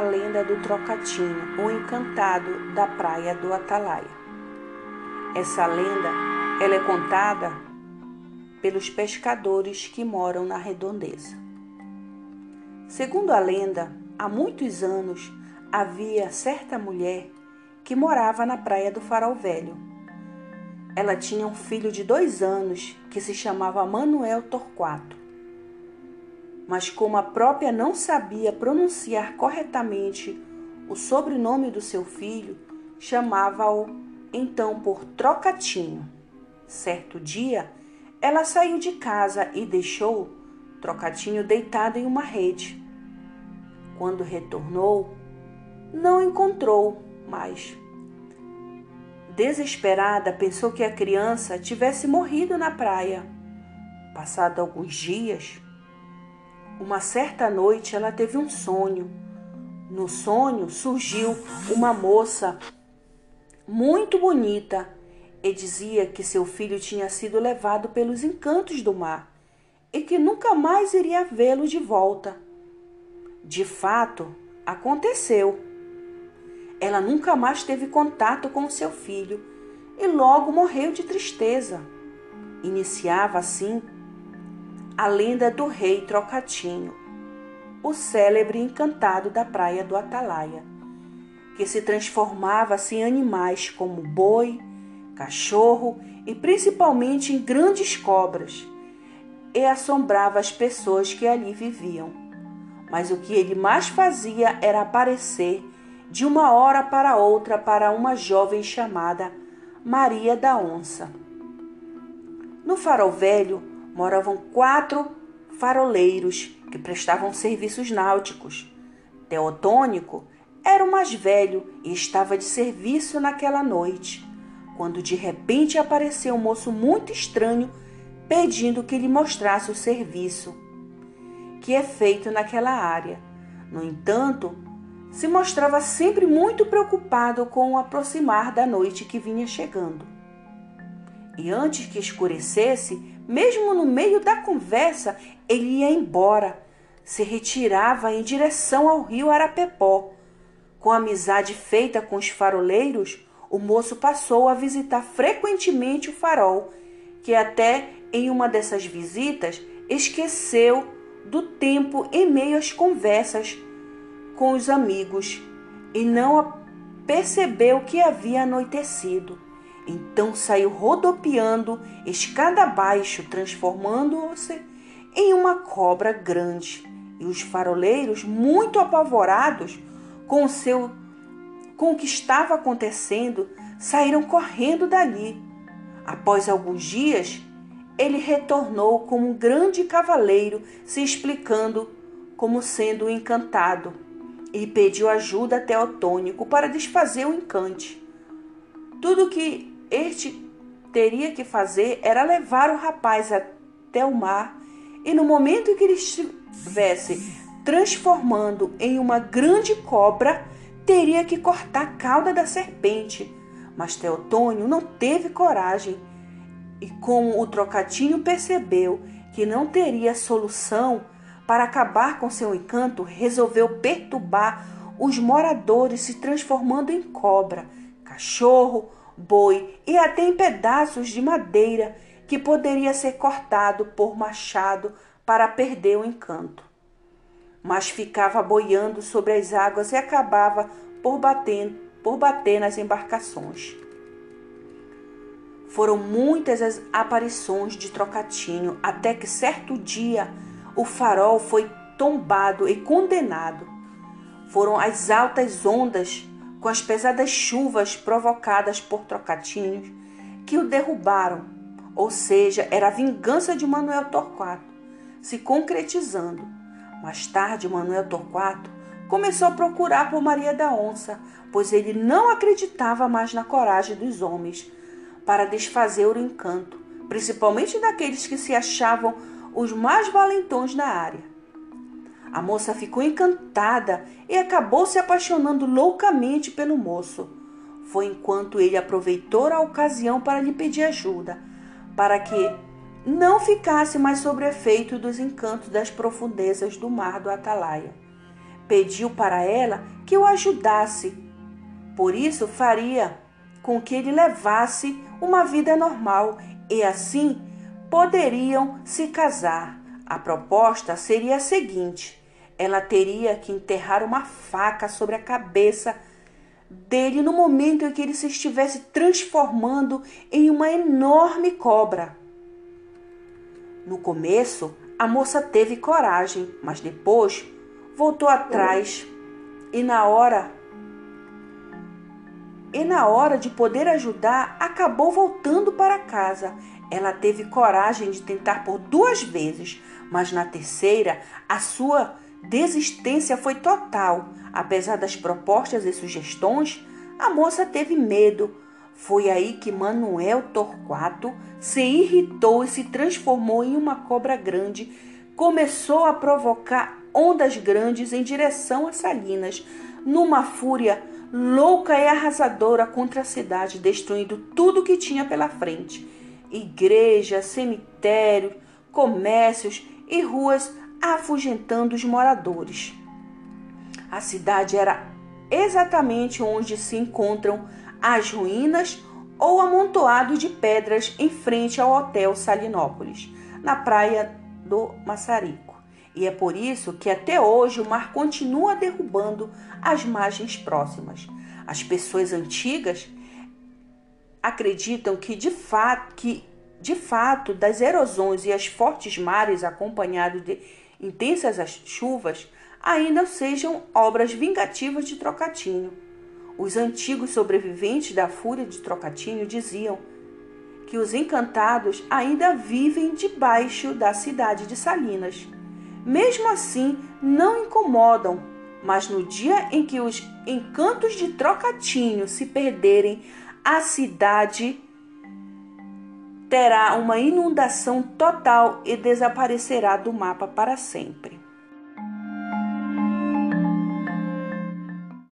a lenda do Trocatinho, o encantado da praia do Atalaia. Essa lenda ela é contada pelos pescadores que moram na redondeza. Segundo a lenda, há muitos anos havia certa mulher que morava na praia do Farol Velho. Ela tinha um filho de dois anos que se chamava Manuel Torquato. Mas como a própria não sabia pronunciar corretamente o sobrenome do seu filho, chamava-o então por Trocatinho. Certo dia, ela saiu de casa e deixou Trocatinho deitado em uma rede. Quando retornou, não encontrou mais. Desesperada, pensou que a criança tivesse morrido na praia. Passado alguns dias, uma certa noite ela teve um sonho. No sonho surgiu uma moça muito bonita e dizia que seu filho tinha sido levado pelos encantos do mar e que nunca mais iria vê-lo de volta. De fato, aconteceu. Ela nunca mais teve contato com seu filho e logo morreu de tristeza. Iniciava assim a lenda do rei Trocatinho, o célebre encantado da praia do Atalaia, que se transformava assim, em animais como boi, cachorro e principalmente em grandes cobras, e assombrava as pessoas que ali viviam. Mas o que ele mais fazia era aparecer de uma hora para outra para uma jovem chamada Maria da Onça. No farol velho moravam quatro faroleiros que prestavam serviços náuticos. Teotônico era o mais velho e estava de serviço naquela noite, quando de repente apareceu um moço muito estranho pedindo que lhe mostrasse o serviço que é feito naquela área. No entanto, se mostrava sempre muito preocupado com o aproximar da noite que vinha chegando. E antes que escurecesse, mesmo no meio da conversa, ele ia embora, se retirava em direção ao rio Arapepó. Com a amizade feita com os faroleiros, o moço passou a visitar frequentemente o farol, que até em uma dessas visitas esqueceu do tempo em meio às conversas com os amigos e não percebeu que havia anoitecido. Então saiu rodopiando escada abaixo, transformando-se em uma cobra grande. E os faroleiros, muito apavorados com o seu com o que estava acontecendo, saíram correndo dali. Após alguns dias, ele retornou como um grande cavaleiro, se explicando como sendo encantado e pediu ajuda a Teotônico para desfazer o encante. Tudo que este teria que fazer era levar o rapaz até o mar e no momento em que ele estivesse transformando em uma grande cobra, teria que cortar a cauda da serpente. Mas Teotônio não teve coragem e, como o trocatinho percebeu que não teria solução, para acabar com seu encanto, resolveu perturbar os moradores, se transformando em cobra, cachorro, boi e até em pedaços de madeira que poderia ser cortado por machado para perder o encanto. Mas ficava boiando sobre as águas e acabava por bater, por bater nas embarcações. Foram muitas as aparições de Trocatinho, até que certo dia o farol foi tombado e condenado. Foram as altas ondas com as pesadas chuvas provocadas por trocatinhos que o derrubaram, ou seja, era a vingança de Manuel Torquato se concretizando. Mais tarde, Manuel Torquato começou a procurar por Maria da Onça, pois ele não acreditava mais na coragem dos homens para desfazer o encanto, principalmente daqueles que se achavam os mais valentões na área. A moça ficou encantada e acabou se apaixonando loucamente pelo moço. Foi enquanto ele aproveitou a ocasião para lhe pedir ajuda, para que não ficasse mais sob efeito dos encantos das profundezas do mar do Atalaia. pediu para ela que o ajudasse. Por isso faria com que ele levasse uma vida normal e assim poderiam se casar. A proposta seria a seguinte: ela teria que enterrar uma faca sobre a cabeça dele no momento em que ele se estivesse transformando em uma enorme cobra. No começo, a moça teve coragem, mas depois voltou atrás e na hora e na hora de poder ajudar, acabou voltando para casa. Ela teve coragem de tentar por duas vezes, mas na terceira a sua desistência foi total. Apesar das propostas e sugestões, a moça teve medo. Foi aí que Manuel Torquato se irritou e se transformou em uma cobra grande. Começou a provocar ondas grandes em direção a Salinas, numa fúria louca e arrasadora contra a cidade, destruindo tudo que tinha pela frente: igrejas, cemitérios, comércios e ruas, afugentando os moradores. A cidade era exatamente onde se encontram as ruínas ou amontoado de pedras em frente ao Hotel Salinópolis, na praia do Massarico. E é por isso que até hoje o mar continua derrubando as margens próximas. As pessoas antigas acreditam que de fato, que de fato das erosões e as fortes mares acompanhados de intensas chuvas ainda sejam obras vingativas de Trocatinho. Os antigos sobreviventes da fúria de Trocatinho diziam que os encantados ainda vivem debaixo da cidade de Salinas mesmo assim não incomodam, mas no dia em que os encantos de Trocatinho se perderem, a cidade terá uma inundação total e desaparecerá do mapa para sempre.